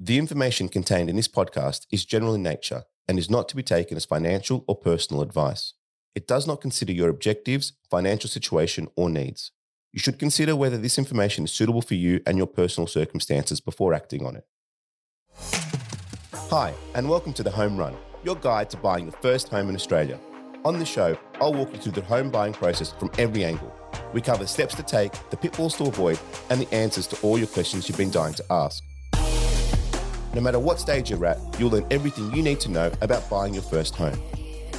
The information contained in this podcast is general in nature and is not to be taken as financial or personal advice. It does not consider your objectives, financial situation, or needs. You should consider whether this information is suitable for you and your personal circumstances before acting on it. Hi, and welcome to The Home Run, your guide to buying your first home in Australia. On this show, I'll walk you through the home buying process from every angle. We cover the steps to take, the pitfalls to avoid, and the answers to all your questions you've been dying to ask. No matter what stage you're at, you'll learn everything you need to know about buying your first home.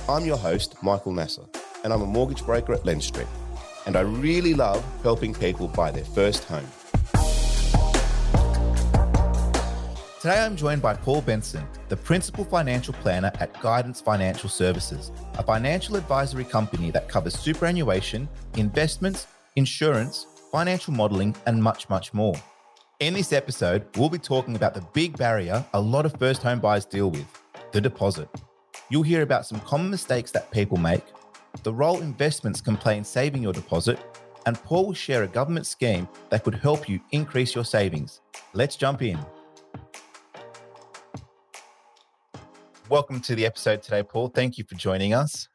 I'm your host, Michael Nasser, and I'm a mortgage broker at Lendstreet. And I really love helping people buy their first home. Today I'm joined by Paul Benson, the Principal Financial Planner at Guidance Financial Services, a financial advisory company that covers superannuation, investments, insurance, financial modelling, and much, much more. In this episode, we'll be talking about the big barrier a lot of first home buyers deal with the deposit. You'll hear about some common mistakes that people make, the role investments can play in saving your deposit, and Paul will share a government scheme that could help you increase your savings. Let's jump in. Welcome to the episode today, Paul. Thank you for joining us.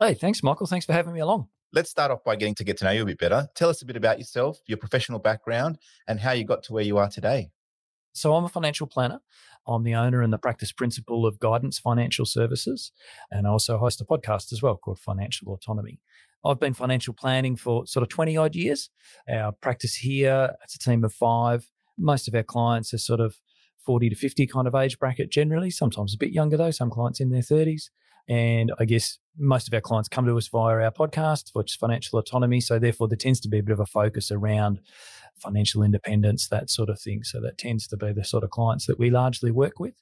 Hey, thanks, Michael. Thanks for having me along. Let's start off by getting to get to know you a bit better. Tell us a bit about yourself, your professional background, and how you got to where you are today. So, I'm a financial planner. I'm the owner and the practice principal of Guidance Financial Services, and I also host a podcast as well called Financial Autonomy. I've been financial planning for sort of 20 odd years. Our practice here, it's a team of five. Most of our clients are sort of 40 to 50 kind of age bracket generally, sometimes a bit younger though, some clients in their 30s. And I guess most of our clients come to us via our podcast, which is financial autonomy. So therefore, there tends to be a bit of a focus around financial independence, that sort of thing. So that tends to be the sort of clients that we largely work with.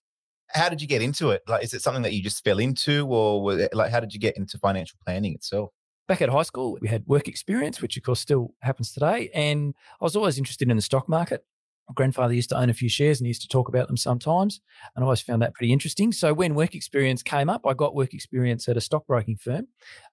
How did you get into it? Like, is it something that you just fell into, or it, like, how did you get into financial planning itself? Back at high school, we had work experience, which of course still happens today. And I was always interested in the stock market. Grandfather used to own a few shares and he used to talk about them sometimes. And I always found that pretty interesting. So when work experience came up, I got work experience at a stockbroking firm.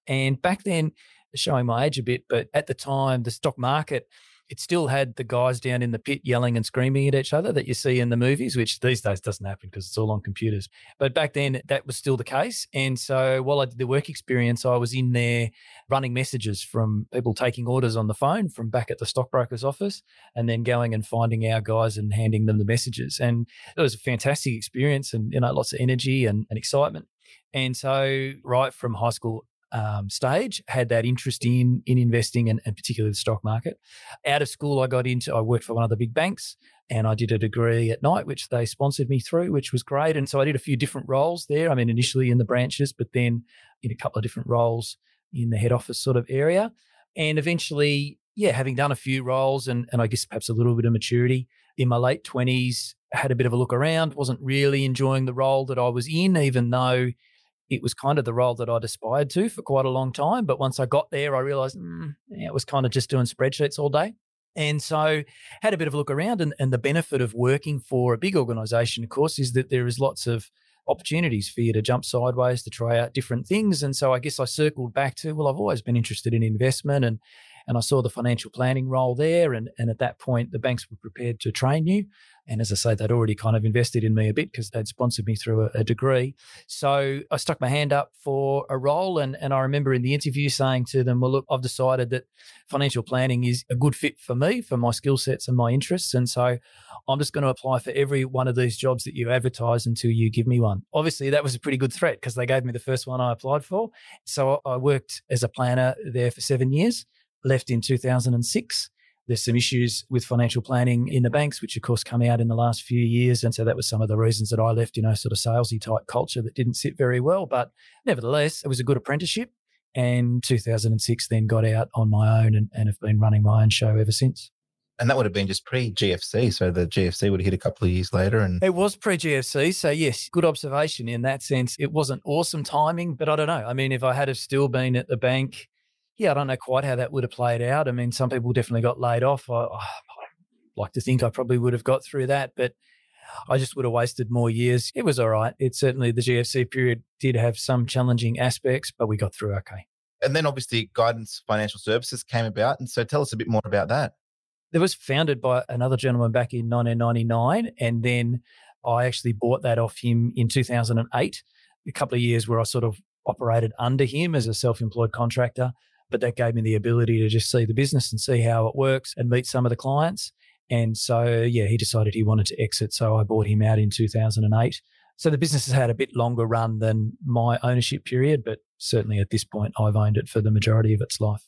And back then, showing my age a bit, but at the time, the stock market it still had the guys down in the pit yelling and screaming at each other that you see in the movies, which these days doesn't happen because it's all on computers. But back then, that was still the case. And so while I did the work experience, I was in there running messages from people taking orders on the phone from back at the stockbroker's office and then going and finding our guys and handing them the messages. And it was a fantastic experience and, you know, lots of energy and, and excitement. And so, right from high school um, stage, had that interest in in investing and, and particularly the stock market. Out of school, I got into I worked for one of the big banks and I did a degree at night, which they sponsored me through, which was great. And so I did a few different roles there. I mean, initially in the branches, but then in a couple of different roles in the head office sort of area, and eventually, yeah, having done a few roles and and I guess perhaps a little bit of maturity in my late twenties, had a bit of a look around, wasn't really enjoying the role that I was in, even though it was kind of the role that I'd aspired to for quite a long time. But once I got there, I realized mm, yeah, it was kind of just doing spreadsheets all day. And so had a bit of a look around and, and the benefit of working for a big organization, of course, is that there is lots of opportunities for you to jump sideways to try out different things. And so I guess I circled back to, well, I've always been interested in investment and and I saw the financial planning role there. And, and at that point, the banks were prepared to train you. And as I say, they'd already kind of invested in me a bit because they'd sponsored me through a, a, degree. So I stuck my hand up for a role. And, and I remember in the interview saying to them, well, look, I've decided that financial planning is a good fit for me, for my skill sets and my interests. And so I'm just going to apply for every one of these jobs that you advertise until you give me one. Obviously, that was a pretty good threat because they gave me the first one I applied for. So I worked as a planner there for seven years left in 2006. There's some issues with financial planning in the banks, which of course come out in the last few years. And so that was some of the reasons that I left, you know, sort of salesy type culture that didn't sit very well. But nevertheless, it was a good apprenticeship. And 2006 then got out on my own and, and have been running my own show ever since. And that would have been just pre GFC. So the GFC would have hit a couple of years later. And it was pre GFC. So, yes, good observation in that sense. It wasn't awesome timing, but I don't know. I mean, if I had have still been at the bank yeah, I don't know quite how that would have played out. I mean, some people definitely got laid off. I, I like to think I probably would have got through that, but I just would have wasted more years. It was all right. It certainly, the GFC period did have some challenging aspects, but we got through okay. And then obviously, Guidance Financial Services came about. And so tell us a bit more about that. It was founded by another gentleman back in 1999. And then I actually bought that off him in 2008, a couple of years where I sort of operated under him as a self employed contractor. But that gave me the ability to just see the business and see how it works and meet some of the clients. And so, yeah, he decided he wanted to exit. So I bought him out in 2008. So the business has had a bit longer run than my ownership period, but certainly at this point, I've owned it for the majority of its life.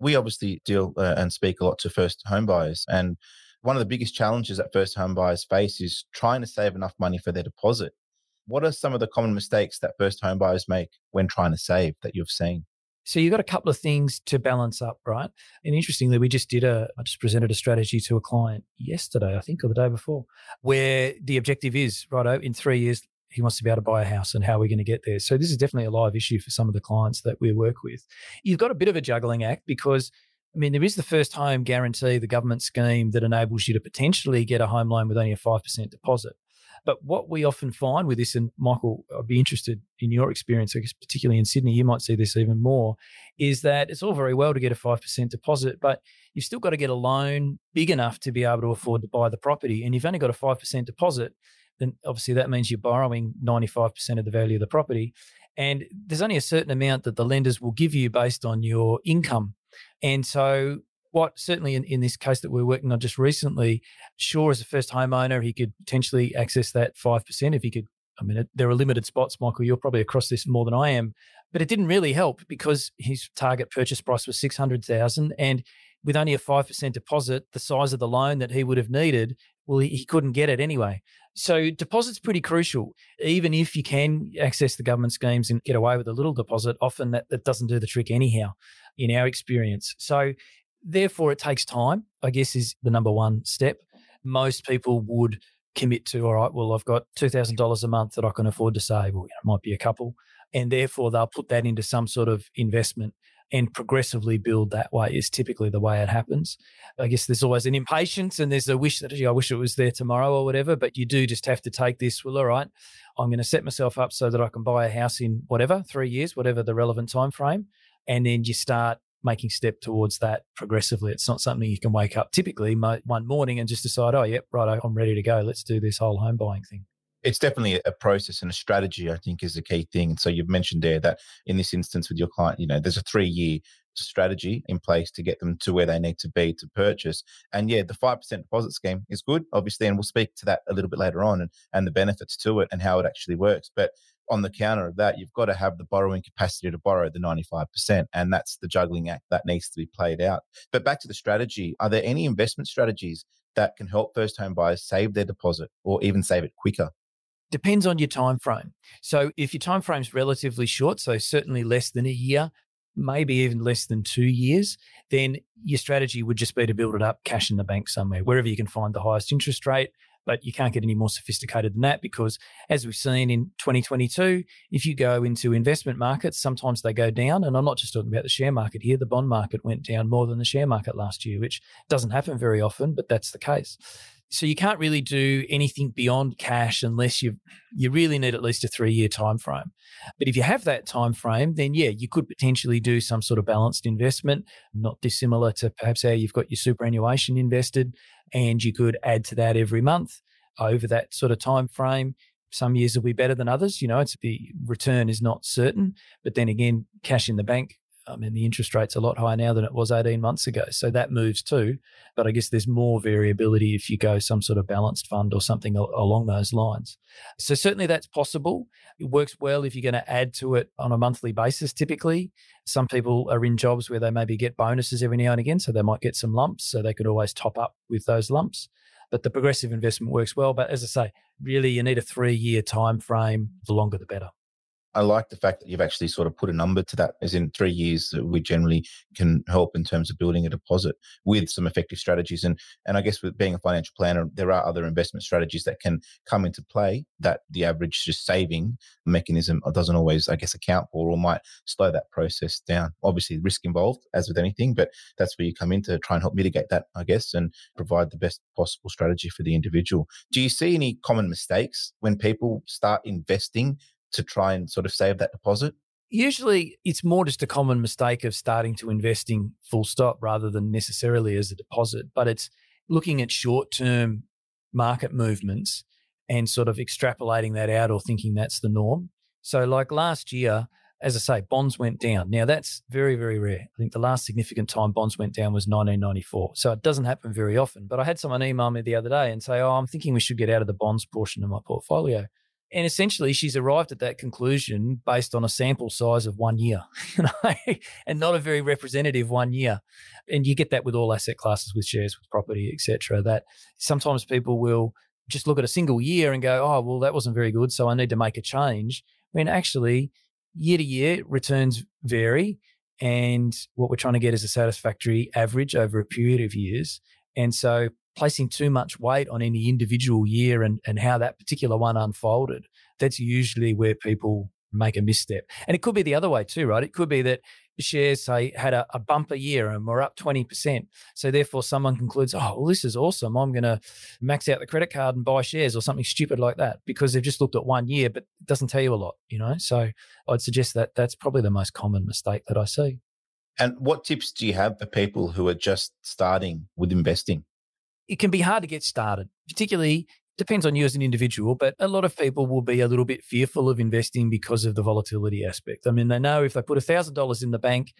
We obviously deal uh, and speak a lot to first home buyers. And one of the biggest challenges that first home buyers face is trying to save enough money for their deposit. What are some of the common mistakes that first home buyers make when trying to save that you've seen? So you've got a couple of things to balance up, right? And interestingly, we just did a, I just presented a strategy to a client yesterday, I think, or the day before, where the objective is, right, in three years, he wants to be able to buy a house and how are we going to get there. So this is definitely a live issue for some of the clients that we work with. You've got a bit of a juggling act because I mean, there is the first home guarantee, the government scheme that enables you to potentially get a home loan with only a 5% deposit. But what we often find with this, and Michael, I'd be interested in your experience, I guess, particularly in Sydney, you might see this even more, is that it's all very well to get a 5% deposit, but you've still got to get a loan big enough to be able to afford to buy the property. And you've only got a 5% deposit, then obviously that means you're borrowing 95% of the value of the property. And there's only a certain amount that the lenders will give you based on your income. And so what certainly in, in this case that we're working on just recently, sure, as a first homeowner, he could potentially access that 5% if he could. I mean, there are limited spots, Michael. You're probably across this more than I am, but it didn't really help because his target purchase price was 600,000 and with only a 5% deposit, the size of the loan that he would have needed, well, he, he couldn't get it anyway. So deposit's pretty crucial. Even if you can access the government schemes and get away with a little deposit, often that, that doesn't do the trick anyhow, in our experience. So Therefore, it takes time, I guess, is the number one step. Most people would commit to, all right, well, I've got $2,000 a month that I can afford to save, or you know, it might be a couple. And therefore, they'll put that into some sort of investment and progressively build that way is typically the way it happens. I guess there's always an impatience and there's a wish that, I wish it was there tomorrow or whatever, but you do just have to take this, well, all right, I'm going to set myself up so that I can buy a house in whatever, three years, whatever the relevant time frame. And then you start making step towards that progressively. It's not something you can wake up typically one morning and just decide, oh, yep, right, I'm ready to go. Let's do this whole home buying thing. It's definitely a process and a strategy, I think, is the key thing. And so you've mentioned there that in this instance with your client, you know, there's a three year strategy in place to get them to where they need to be to purchase. And yeah, the 5% deposit scheme is good, obviously, and we'll speak to that a little bit later on and, and the benefits to it and how it actually works. But on the counter of that, you've got to have the borrowing capacity to borrow the 95%. And that's the juggling act that needs to be played out. But back to the strategy, are there any investment strategies that can help first home buyers save their deposit or even save it quicker? Depends on your time frame. So if your time frame is relatively short, so certainly less than a year, maybe even less than two years, then your strategy would just be to build it up, cash in the bank somewhere, wherever you can find the highest interest rate, but you can't get any more sophisticated than that because, as we've seen in 2022, if you go into investment markets, sometimes they go down. And I'm not just talking about the share market here, the bond market went down more than the share market last year, which doesn't happen very often, but that's the case so you can't really do anything beyond cash unless you you really need at least a three year time frame. But if you have that time frame, then yeah, you could potentially do some sort of balanced investment, not dissimilar to perhaps how you've got your superannuation invested, and you could add to that every month over that sort of time frame. Some years will be better than others. You know, it's the return is not certain, but then again, cash in the bank Um, I mean, the interest rate's a lot higher now than it was 18 months ago. So that moves too. But I guess there's more variability if you go some sort of balanced fund or something along those lines. So certainly that's possible. It works well if you're going to add to it on a monthly basis, typically. Some people are in jobs where they maybe get bonuses every now and again. So they might get some lumps. So they could always top up with those lumps. But the progressive investment works well. But as I say, really you need a three year time frame. The longer, the better. I like the fact that you've actually sort of put a number to that, as in three years, that we generally can help in terms of building a deposit with some effective strategies. And and I guess with being a financial planner, there are other investment strategies that can come into play that the average just saving mechanism doesn't always, I guess, account for or might slow that process down. Obviously, risk involved, as with anything, but that's where you come in to try and help mitigate that, I guess, and provide the best possible strategy for the individual. Do you see any common mistakes when people start investing to try and sort of save that deposit? Usually it's more just a common mistake of starting to investing full stop rather than necessarily as a deposit, but it's looking at short term market movements and sort of extrapolating that out or thinking that's the norm. So, like last year, as I say, bonds went down. Now, that's very, very rare. I think the last significant time bonds went down was 1994. So it doesn't happen very often. But I had someone email me the other day and say, Oh, I'm thinking we should get out of the bonds portion of my portfolio. And essentially, she's arrived at that conclusion based on a sample size of one year, and not a very representative one year. And you get that with all asset classes, with shares, with property, etc. That sometimes people will just look at a single year and go, "Oh, well, that wasn't very good, so I need to make a change." When actually, year to year, returns vary, and what we're trying to get is a satisfactory average over a period of years. And so placing too much weight on any individual year and, and how that particular one unfolded, that's usually where people make a misstep. And it could be the other way too, right? It could be that shares, say, had a, a bumper year and we're up 20%. So therefore, someone concludes, oh, well, this is awesome. I'm going to max out the credit card and buy shares or something stupid like that because they've just looked at one year, but it doesn't tell you a lot, you know? So I'd suggest that that's probably the most common mistake that I see. And what tips do you have for people who are just starting with investing? It can be hard to get started, particularly depends on you as an individual, but a lot of people will be a little bit fearful of investing because of the volatility aspect. I mean, they know if they put $1,000 in the bank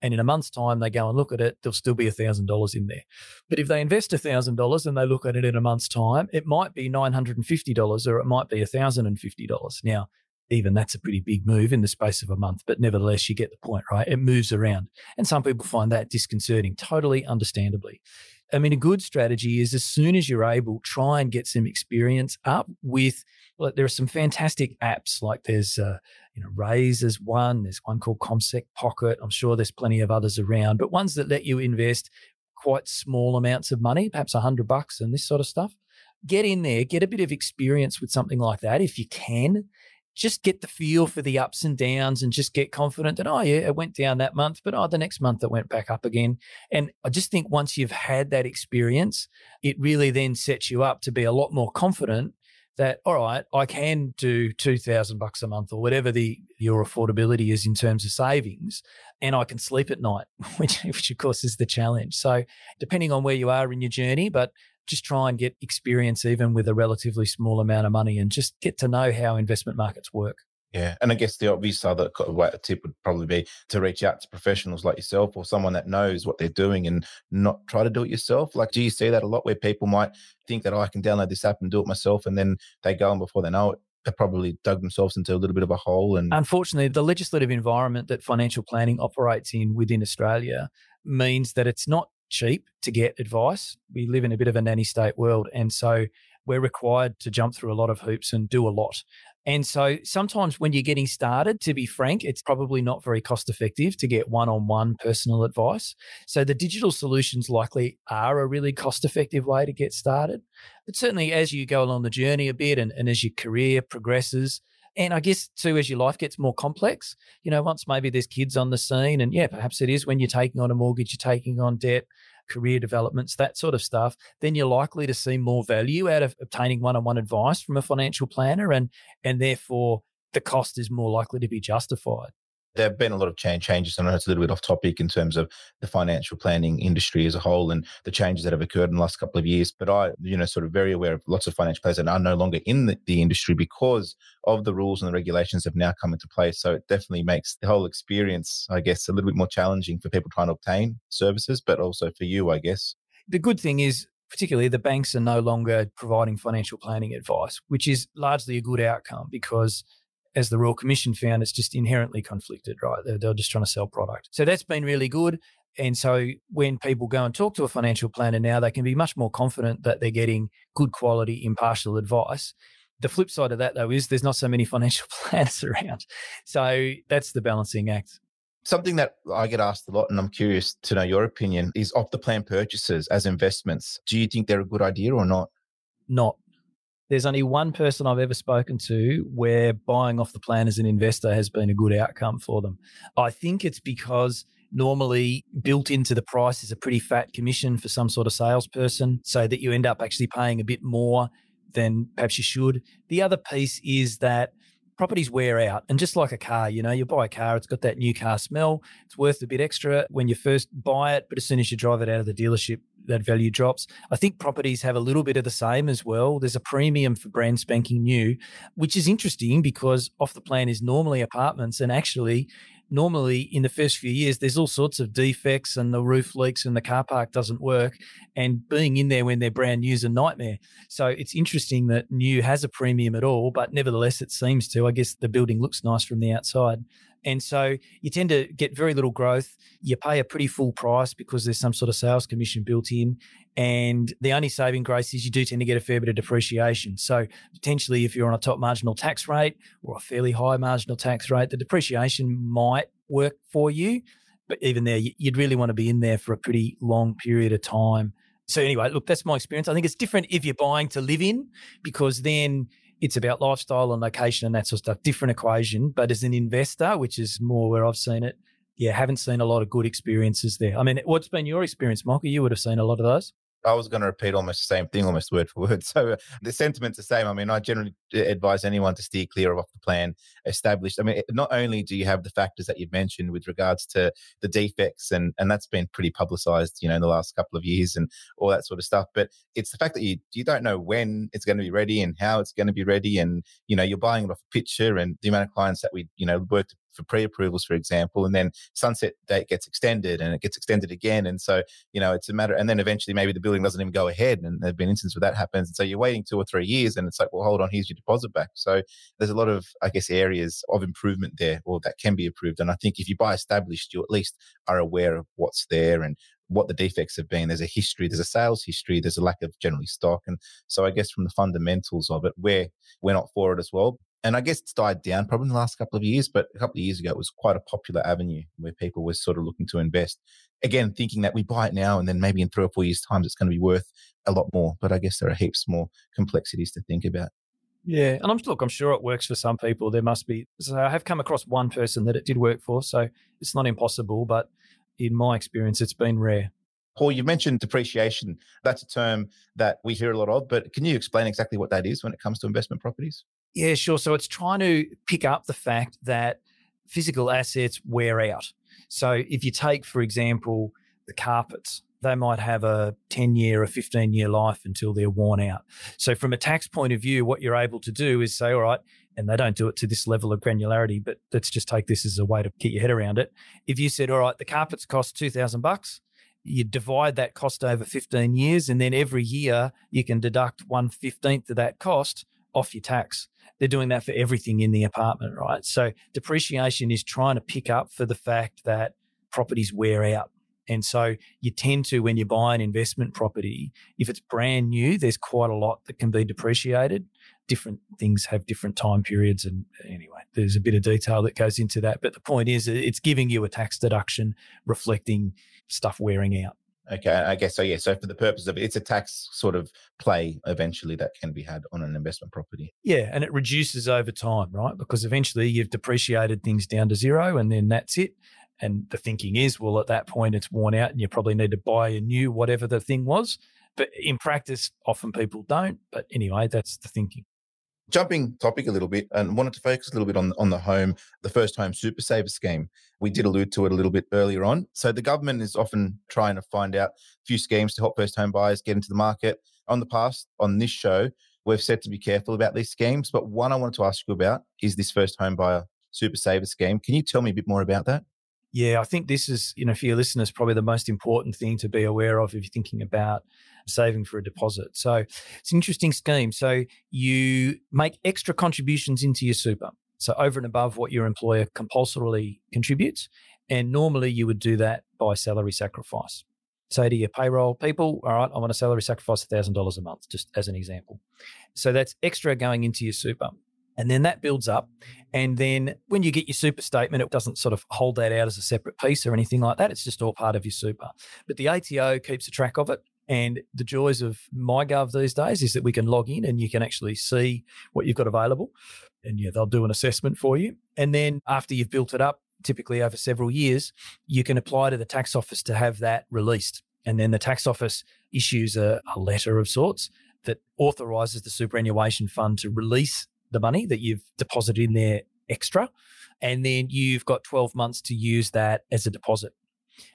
and in a month's time they go and look at it, there'll still be $1,000 in there. But if they invest $1,000 and they look at it in a month's time, it might be $950 or it might be $1,050. Now, even that's a pretty big move in the space of a month, but nevertheless, you get the point, right? It moves around. And some people find that disconcerting, totally understandably. I mean, a good strategy is as soon as you're able, try and get some experience up with. Well, there are some fantastic apps like there's, uh, you know, Raiz is one. There's one called CommSec Pocket. I'm sure there's plenty of others around, but ones that let you invest quite small amounts of money, perhaps a hundred bucks and this sort of stuff. Get in there, get a bit of experience with something like that if you can just get the feel for the ups and downs and just get confident that, oh, yeah, it went down that month, but oh, the next month it went back up again. And I just think once you've had that experience, it really then sets you up to be a lot more confident that, all right, I can do 2000 bucks a month or whatever the your affordability is in terms of savings and I can sleep at night, which, which of course is the challenge. So depending on where you are in your journey, but just try and get experience even with a relatively small amount of money and just get to know how investment markets work. Yeah. And I guess the obvious other tip would probably be to reach out to professionals like yourself or someone that knows what they're doing and not try to do it yourself. Like, do you see that a lot where people might think that oh, I can download this app and do it myself? And then they go and before they know it, they probably dug themselves into a little bit of a hole. And unfortunately, the legislative environment that financial planning operates in within Australia means that it's not cheap to get advice. We live in a bit of a nanny state world. And so we're required to jump through a lot of hoops and do a lot. And so sometimes when you're getting started, to be frank, it's probably not very cost effective to get one on one personal advice. So the digital solutions likely are a really cost effective way to get started. But certainly as you go along the journey a bit and, and as your career progresses, and I guess too, as your life gets more complex, you know, once maybe there's kids on the scene, and yeah, perhaps it is when you're taking on a mortgage, you're taking on debt, career developments, that sort of stuff, then you're likely to see more value out of obtaining one-on-one advice from a financial planner, and and therefore the cost is more likely to be justified there have been a lot of change changes. I know it's a little bit off topic in terms of the financial planning industry as a whole and the changes that have occurred in the last couple of years. But I, you know, sort of very aware of lots of financial players that are no longer in the, the industry because of the rules and the regulations have now come into place. So it definitely makes the whole experience, I guess, a little bit more challenging for people trying to obtain services, but also for you, I guess. The good thing is particularly the banks are no longer providing financial planning advice, which is largely a good outcome because as the Royal Commission found, it's just inherently conflicted, right? They're, they're just trying to sell product. So that's been really good. And so when people go and talk to a financial planner now, they can be much more confident that they're getting good quality, impartial advice. The flip side of that, though, is there's not so many financial planners around. So that's the balancing act. Something that I get asked a lot, and I'm curious to know your opinion, is off the plan purchases as investments. Do you think they're a good idea or not? Not there's only one person I've ever spoken to where buying off the plan as an investor has been a good outcome for them. I think it's because normally built into the price is a pretty fat commission for some sort of salesperson, so that you end up actually paying a bit more than perhaps you should. The other piece is that properties wear out. And just like a car, you know, you buy a car, it's got that new car smell. It's worth a bit extra when you first buy it, but as soon as you drive it out of the dealership, that value drops. I think properties have a little bit of the same as well. There's a premium for brand spanking new, which is interesting because off the plan is normally apartments and actually normally in the first few years there's all sorts of defects and the roof leaks and the car park doesn't work and being in there when they're brand new is a nightmare so it's interesting that new has a premium at all but nevertheless it seems to i guess the building looks nice from the outside and so you tend to get very little growth. You pay a pretty full price because there's some sort of sales commission built in. And the only saving grace is you do tend to get a fair bit of depreciation. So potentially, if you're on a top marginal tax rate or a fairly high marginal tax rate, the depreciation might work for you. But even there, you'd really want to be in there for a pretty long period of time. So anyway, look, that's my experience. I think it's different if you're buying to live in because then it's about lifestyle and location and that sort of stuff. Different equation. But as an investor, which is more where I've seen it, yeah, haven't seen a lot of good experiences there. I mean, what's been your experience, Michael? You would have seen a lot of those. I was going to repeat almost the same thing, almost word for word. So uh, the sentiment's the same. I mean, I generally advise anyone to steer clear of the plan established. I mean, not only do you have the factors that you've mentioned with regards to the defects, and and that's been pretty publicised, you know, in the last couple of years and all that sort of stuff. But it's the fact that you you don't know when it's going to be ready and how it's going to be ready, and you know, you're buying it off a picture, and the amount of clients that we you know worked for pre-approvals, for example, and then sunset date gets extended and it gets extended again. And so, you know, it's a matter, and then eventually maybe the building doesn't even go ahead. And there've been instances where that happens. And so you're waiting two or three years and it's like, well, hold on, here's your deposit back. So there's a lot of, I guess, areas of improvement there or that can be approved. And I think if you buy established, you at least are aware of what's there and what the defects have been. There's a history, there's a sales history, there's a lack of generally stock. And so I guess from the fundamentals of it, we're, we're not for it as well and I guess it's died down probably in the last couple of years, but a couple of years ago, it was quite a popular avenue where people were sort of looking to invest. Again, thinking that we buy it now and then maybe in three or four years' time, it's going to be worth a lot more. But I guess there are heaps more complexities to think about. Yeah, and I'm look, I'm sure it works for some people. There must be. So I have come across one person that it did work for, so it's not impossible. But in my experience, it's been rare. Paul, you mentioned depreciation. That's a term that we hear a lot of, but can you explain exactly what that is when it comes to investment properties? Yeah, sure. So it's trying to pick up the fact that physical assets wear out. So if you take, for example, the carpets, they might have a 10 year or 15 year life until they're worn out. So, from a tax point of view, what you're able to do is say, all right, and they don't do it to this level of granularity, but let's just take this as a way to get your head around it. If you said, all right, the carpets cost 2000 bucks, you divide that cost over 15 years, and then every year you can deduct one fifteenth of that cost off your tax. They're doing that for everything in the apartment, right? So depreciation is trying to pick up for the fact that properties wear out. And so you tend to, when you buy an investment property, if it's brand new, there's quite a lot that can be depreciated. Different things have different time periods. And anyway, there's a bit of detail that goes into that. But the point is, it's giving you a tax deduction reflecting stuff wearing out. Okay, I guess so. Yeah. So for the purpose of it, it's a tax sort of play eventually that can be had on an investment property. Yeah, and it reduces over time, right? Because eventually you've depreciated things down to zero, and then that's it. And the thinking is, well, at that point it's worn out, and you probably need to buy a new whatever the thing was. But in practice, often people don't. But anyway, that's the thinking jumping topic a little bit and wanted to focus a little bit on on the home the first home super saver scheme. We did allude to it a little bit earlier on. So the government is often trying to find out a few schemes to help first home buyers get into the market. On the past on this show we've said to be careful about these schemes but one i wanted to ask you about is this first home buyer super saver scheme. Can you tell me a bit more about that yeah, I think this is, you know, for your listeners, probably the most important thing to be aware of if you're thinking about saving for a deposit. So it's an interesting scheme. So you make extra contributions into your super. So over and above what your employer compulsorily contributes. And normally you would do that by salary sacrifice. Say to your payroll people, all right, I want to salary sacrifice $1,000 a month, just as an example. So that's extra going into your super. And then that builds up. And then when you get your super statement, it doesn't sort of hold that out as a separate piece or anything like that. It's just all part of your super. But the ATO keeps a track of it. And the joys of MyGov these days is that we can log in and you can actually see what you've got available. And yeah, they'll do an assessment for you. And then after you've built it up, typically over several years, you can apply to the tax office to have that released. And then the tax office issues a, a letter of sorts that authorizes the superannuation fund to release the money that you've deposited in there extra. And then you've got 12 months to use that as a deposit.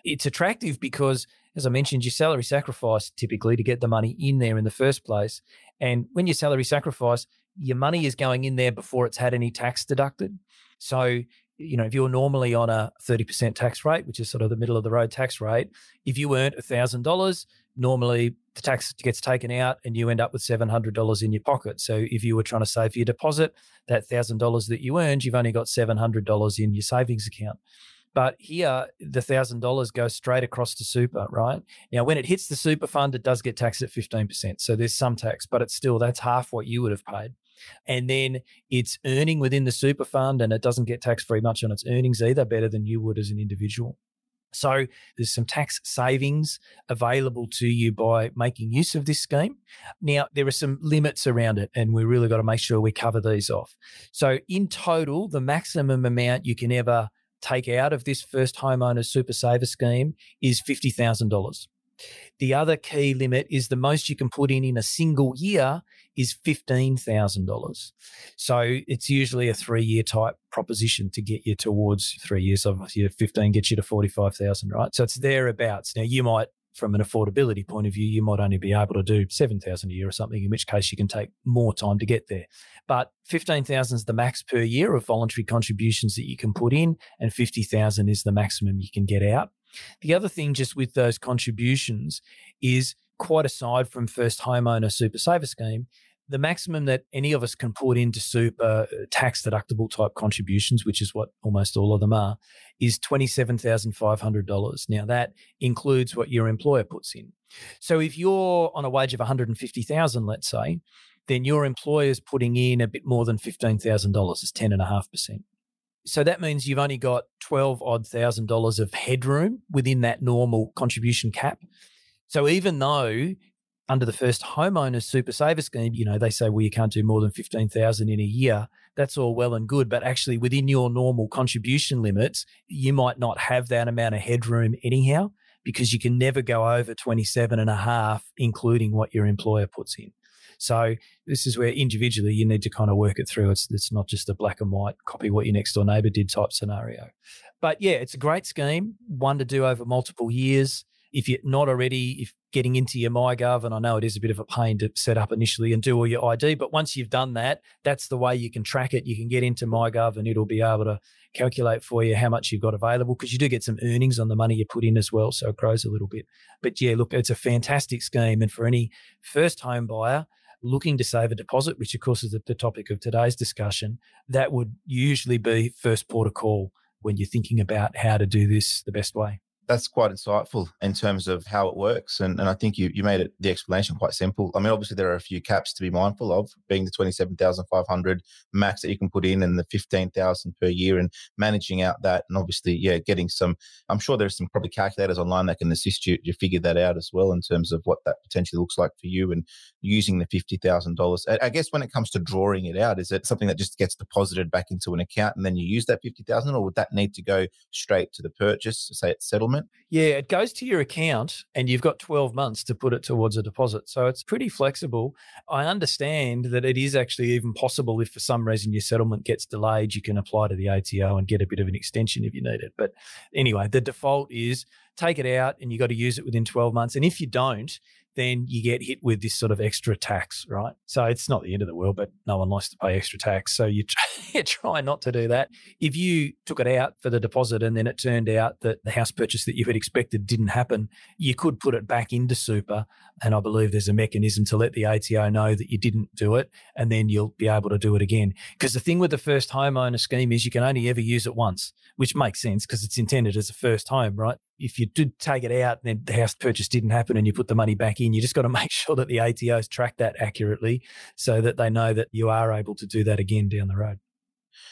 It's attractive because, as I mentioned, your salary sacrifice typically to get the money in there in the first place. And when you salary sacrifice, your money is going in there before it's had any tax deducted. So, you know, if you're normally on a 30% tax rate, which is sort of the middle of the road tax rate, if you earned $1,000, normally the tax gets taken out and you end up with $700 in your pocket. So if you were trying to save for your deposit, that $1,000 that you earned, you've only got $700 in your savings account. But here, the thousand dollars goes straight across to super, right? Now, when it hits the super fund, it does get taxed at fifteen percent. So there's some tax, but it's still that's half what you would have paid. And then it's earning within the super fund, and it doesn't get taxed very much on its earnings either, better than you would as an individual. So there's some tax savings available to you by making use of this scheme. Now, there are some limits around it, and we really got to make sure we cover these off. So, in total, the maximum amount you can ever take out of this first homeowner super saver scheme is $50,000. The other key limit is the most you can put in in a single year is $15,000. So it's usually a three year type proposition to get you towards three years. Obviously, 15 gets you to 45,000, right? So it's thereabouts. Now, you might from an affordability point of view, you might only be able to do 7,000 a year or something, in which case you can take more time to get there. But 15,000 is the max per year of voluntary contributions that you can put in, and 50,000 is the maximum you can get out. The other thing, just with those contributions, is quite aside from first homeowner super saver scheme, the maximum that any of us can put into super uh, tax deductible type contributions, which is what almost all of them are, is $27,500. Now, that includes what your employer puts in. So if you're on a wage of 150,000, let's say, then your employer's putting in a bit more than $15,000. It's 10.5%. So that means you've only got 12 odd thousand dollars of headroom within that normal contribution cap. So even though under the first homeowners super saver scheme, you know, they say, well, you can't do more than 15,000 in a year. That's all well and good. But actually within your normal contribution limits, you might not have that amount of headroom anyhow, because you can never go over 27 and a half, including what your employer puts in. So this is where individually you need to kind of work it through. It's it's not just a black and white copy what your next door neighbor did type scenario. But yeah, it's a great scheme, one to do over multiple years if you're not already if getting into your MyGov, and I know it is a bit of a pain to set up initially and do all your ID, but once you've done that, that's the way you can track it. You can get into MyGov and it'll be able to calculate for you how much you've got available because you do get some earnings on the money you put in as well. So it grows a little bit. But yeah, look, it's a fantastic scheme. And for any first home buyer, looking to save a deposit, which of course is the, topic of today's discussion, that would usually be first port of call when you're thinking about how to do this the best way that's quite insightful in terms of how it works. And, and I think you, you made it the explanation quite simple. I mean, obviously there are a few caps to be mindful of, being the 27,500 max that you can put in and the 15,000 per year and managing out that. And obviously, yeah, getting some, I'm sure there's some probably calculators online that can assist you to figure that out as well in terms of what that potentially looks like for you and using the $50,000. I guess when it comes to drawing it out, is it something that just gets deposited back into an account and then you use that 50,000 or would that need to go straight to the purchase, say it's settlement? Yeah, it goes to your account and you've got 12 months to put it towards a deposit. So it's pretty flexible. I understand that it is actually even possible if for some reason your settlement gets delayed, you can apply to the ATO and get a bit of an extension if you need it. But anyway, the default is take it out and you've got to use it within 12 months. And if you don't, then you get hit with this sort of extra tax, right? So it's not the end of the world, but no one likes to pay extra tax. So you try, not to do that. If you took it out for the deposit and then it turned out that the house purchase that you had expected didn't happen, you could put it back into super. And I believe there's a mechanism to let the ATO know that you didn't do it, and then you'll be able to do it again. Because the thing with the first homeowner scheme is you can only ever use it once, which makes sense because it's intended as a first home, right? if you did take it out and then the house purchase didn't happen and you put the money back in, you just got to make sure that the ATOs track that accurately so that they know that you are able to do that again down the road.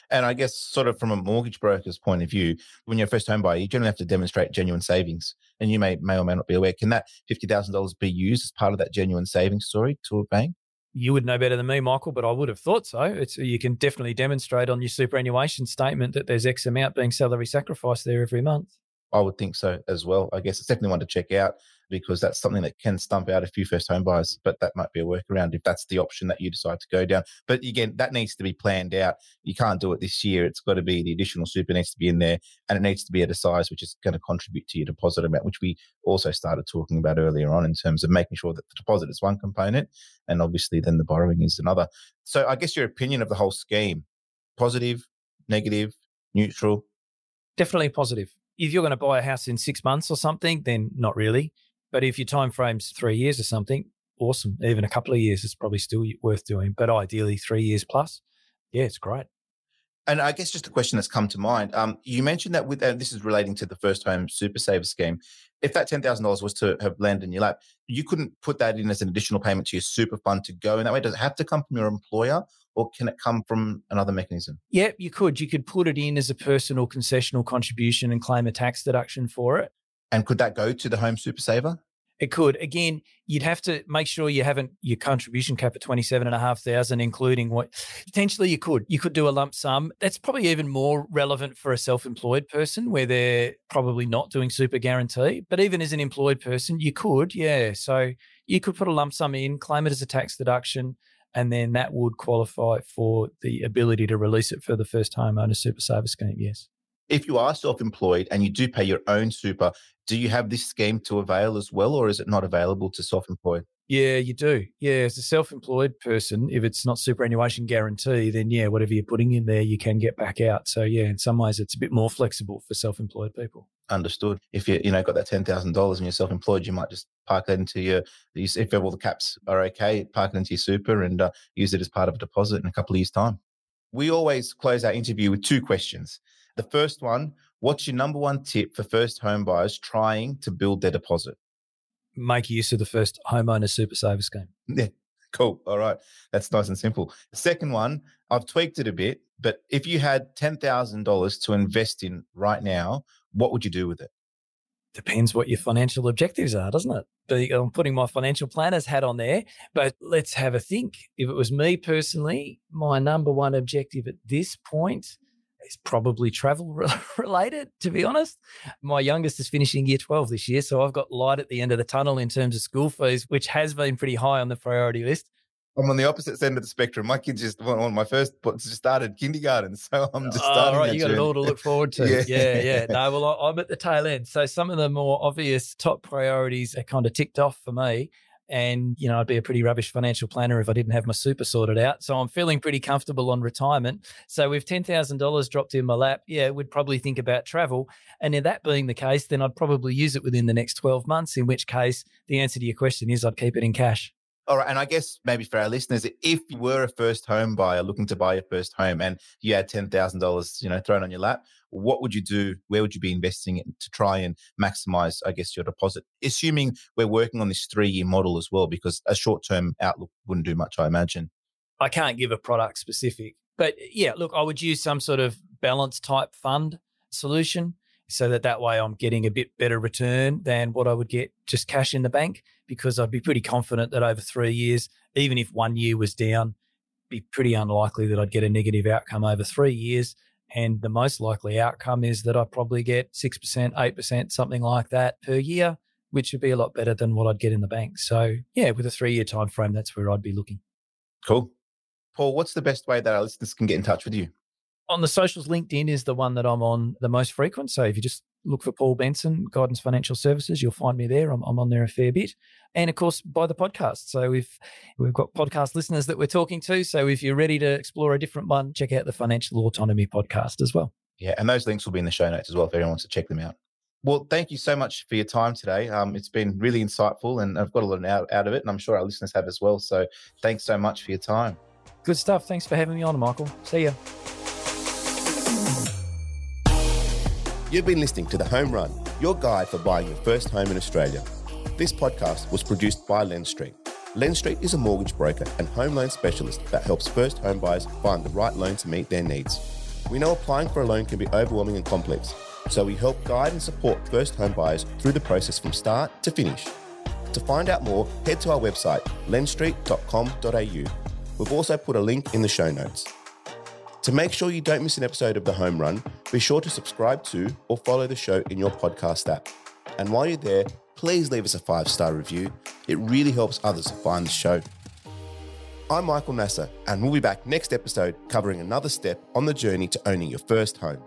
And I guess, sort of from a mortgage broker's point of view, when you're a first home buyer, you generally have to demonstrate genuine savings. And you may, may or may not be aware. Can that $50,000 be used as part of that genuine savings story to a bank? You would know better than me, Michael, but I would have thought so. It's you can definitely demonstrate on your superannuation statement that there's X amount being salary sacrificed there every month. I would think so as well. I guess it's definitely one to check out. Because that's something that can stump out a few first home buyers. But that might be a workaround if that's the option that you decide to go down. But again, that needs to be planned out. You can't do it this year. It's got to be the additional super needs to be in there and it needs to be at a size which is going to contribute to your deposit amount, which we also started talking about earlier on in terms of making sure that the deposit is one component and obviously then the borrowing is another. So I guess your opinion of the whole scheme, positive, negative, neutral? Definitely positive. If you're going to buy a house in six months or something, then not really. But if your time frame's three years or something, awesome. Even a couple of years is probably still worth doing. But ideally, three years plus, yeah, it's great. And I guess just a question that's come to mind. Um, you mentioned that with uh, this is relating to the first home super saver scheme. If that ten thousand dollars was to have landed in your lap, you couldn't put that in as an additional payment to your super fund to go in that way. Does it have to come from your employer, or can it come from another mechanism? Yeah, you could. You could put it in as a personal concessional contribution and claim a tax deduction for it. And could that go to the home super saver? It could. Again, you'd have to make sure you haven't your contribution cap at twenty seven and a half thousand, including what potentially you could. You could do a lump sum. That's probably even more relevant for a self employed person where they're probably not doing super guarantee. But even as an employed person, you could, yeah. So you could put a lump sum in, claim it as a tax deduction, and then that would qualify for the ability to release it for the first homeowner super saver scheme. Yes if you are self-employed and you do pay your own super, do you have this scheme to avail as well, or is it not available to self-employed? Yeah, you do. Yeah, as a self-employed person, if it's not superannuation guarantee, then yeah, whatever you're putting in there, you can get back out. So yeah, in some ways, it's a bit more flexible for self-employed people. Understood. If you you know got that ten thousand dollars and you're self-employed, you might just park that into your. If all the caps are okay, park it into your super and uh, use it as part of a deposit in a couple of years' time. We always close our interview with two questions. The first one What's your number one tip for first home buyers trying to build their deposit? Make use of the first homeowner super saver scheme. Yeah, cool. All right. That's nice and simple. The second one, I've tweaked it a bit, but if you had $10,000 to invest in right now, what would you do with it? Depends what your financial objectives are, doesn't it? I'm putting my financial planner's hat on there, but let's have a think. If it was me personally, my number one objective at this point is probably travel related, to be honest. My youngest is finishing year 12 this year, so I've got light at the end of the tunnel in terms of school fees, which has been pretty high on the priority list. I'm on the opposite end of the spectrum. My kids just one my first just started kindergarten, so I'm just oh, starting. Right, you got it all to look forward to. yeah. yeah, yeah. No, well, I'm at the tail end. So some of the more obvious top priorities are kind of ticked off for me and you know I'd be a pretty rubbish financial planner if I didn't have my super sorted out. So I'm feeling pretty comfortable on retirement. So with ten thousand dollars dropped in my lap, yeah, we'd probably think about travel. And if that being the case, then I'd probably use it within the next twelve months. In which case, the answer to your question is I'd keep it in cash. All right. And I guess maybe for our listeners, if you were a first home buyer looking to buy your first home and you had $10,000, you know, thrown on your lap, what would you do? Where would you be investing it to try and maximize, I guess, your deposit? Assuming we're working on this three year model as well, because a short term outlook wouldn't do much, I imagine. I can't give a product specific, but yeah, look, I would use some sort of balance type fund solution so that that way I'm getting a bit better return than what I would get just cash in the bank because I'd be pretty confident that over three years, even if one year was down, be pretty unlikely that I'd get a negative outcome over three years. And the most likely outcome is that I probably get 6%, 8%, something like that per year, which would be a lot better than what I'd get in the bank. So yeah, with a three year time frame, that's where I'd be looking. Cool. Paul, what's the best way that our listeners can get in touch with you? On the socials, LinkedIn is the one that I'm on the most frequent. So if you just look for Paul Benson, Guidance Financial Services, you'll find me there. I'm, I'm on there a fair bit. And of course, by the podcast. So if we've got podcast listeners that we're talking to. So if you're ready to explore a different one, check out the Financial Autonomy podcast as well. Yeah. And those links will be in the show notes as well if anyone wants to check them out. Well, thank you so much for your time today. Um, it's been really insightful and I've got a lot out, out of it. And I'm sure our listeners have as well. So thanks so much for your time. Good stuff. Thanks for having me on, Michael. See ya. You've been listening to The Home Run, your guide for buying your first home in Australia. This podcast was produced by Lendstreet. Lend Street is a mortgage broker and home loan specialist that helps first home buyers find the right loan to meet their needs. We know applying for a loan can be overwhelming and complex, so we help guide and support first home buyers through the process from start to finish. To find out more, head to our website, lendstreet.com.au. We've also put a link in the show notes. To make sure you don't miss an episode of The Home Run, be sure to subscribe to or follow the show in your podcast app. And while you're there, please leave us a five star review. It really helps others find the show. I'm Michael Nasser, and we'll be back next episode covering another step on the journey to owning your first home.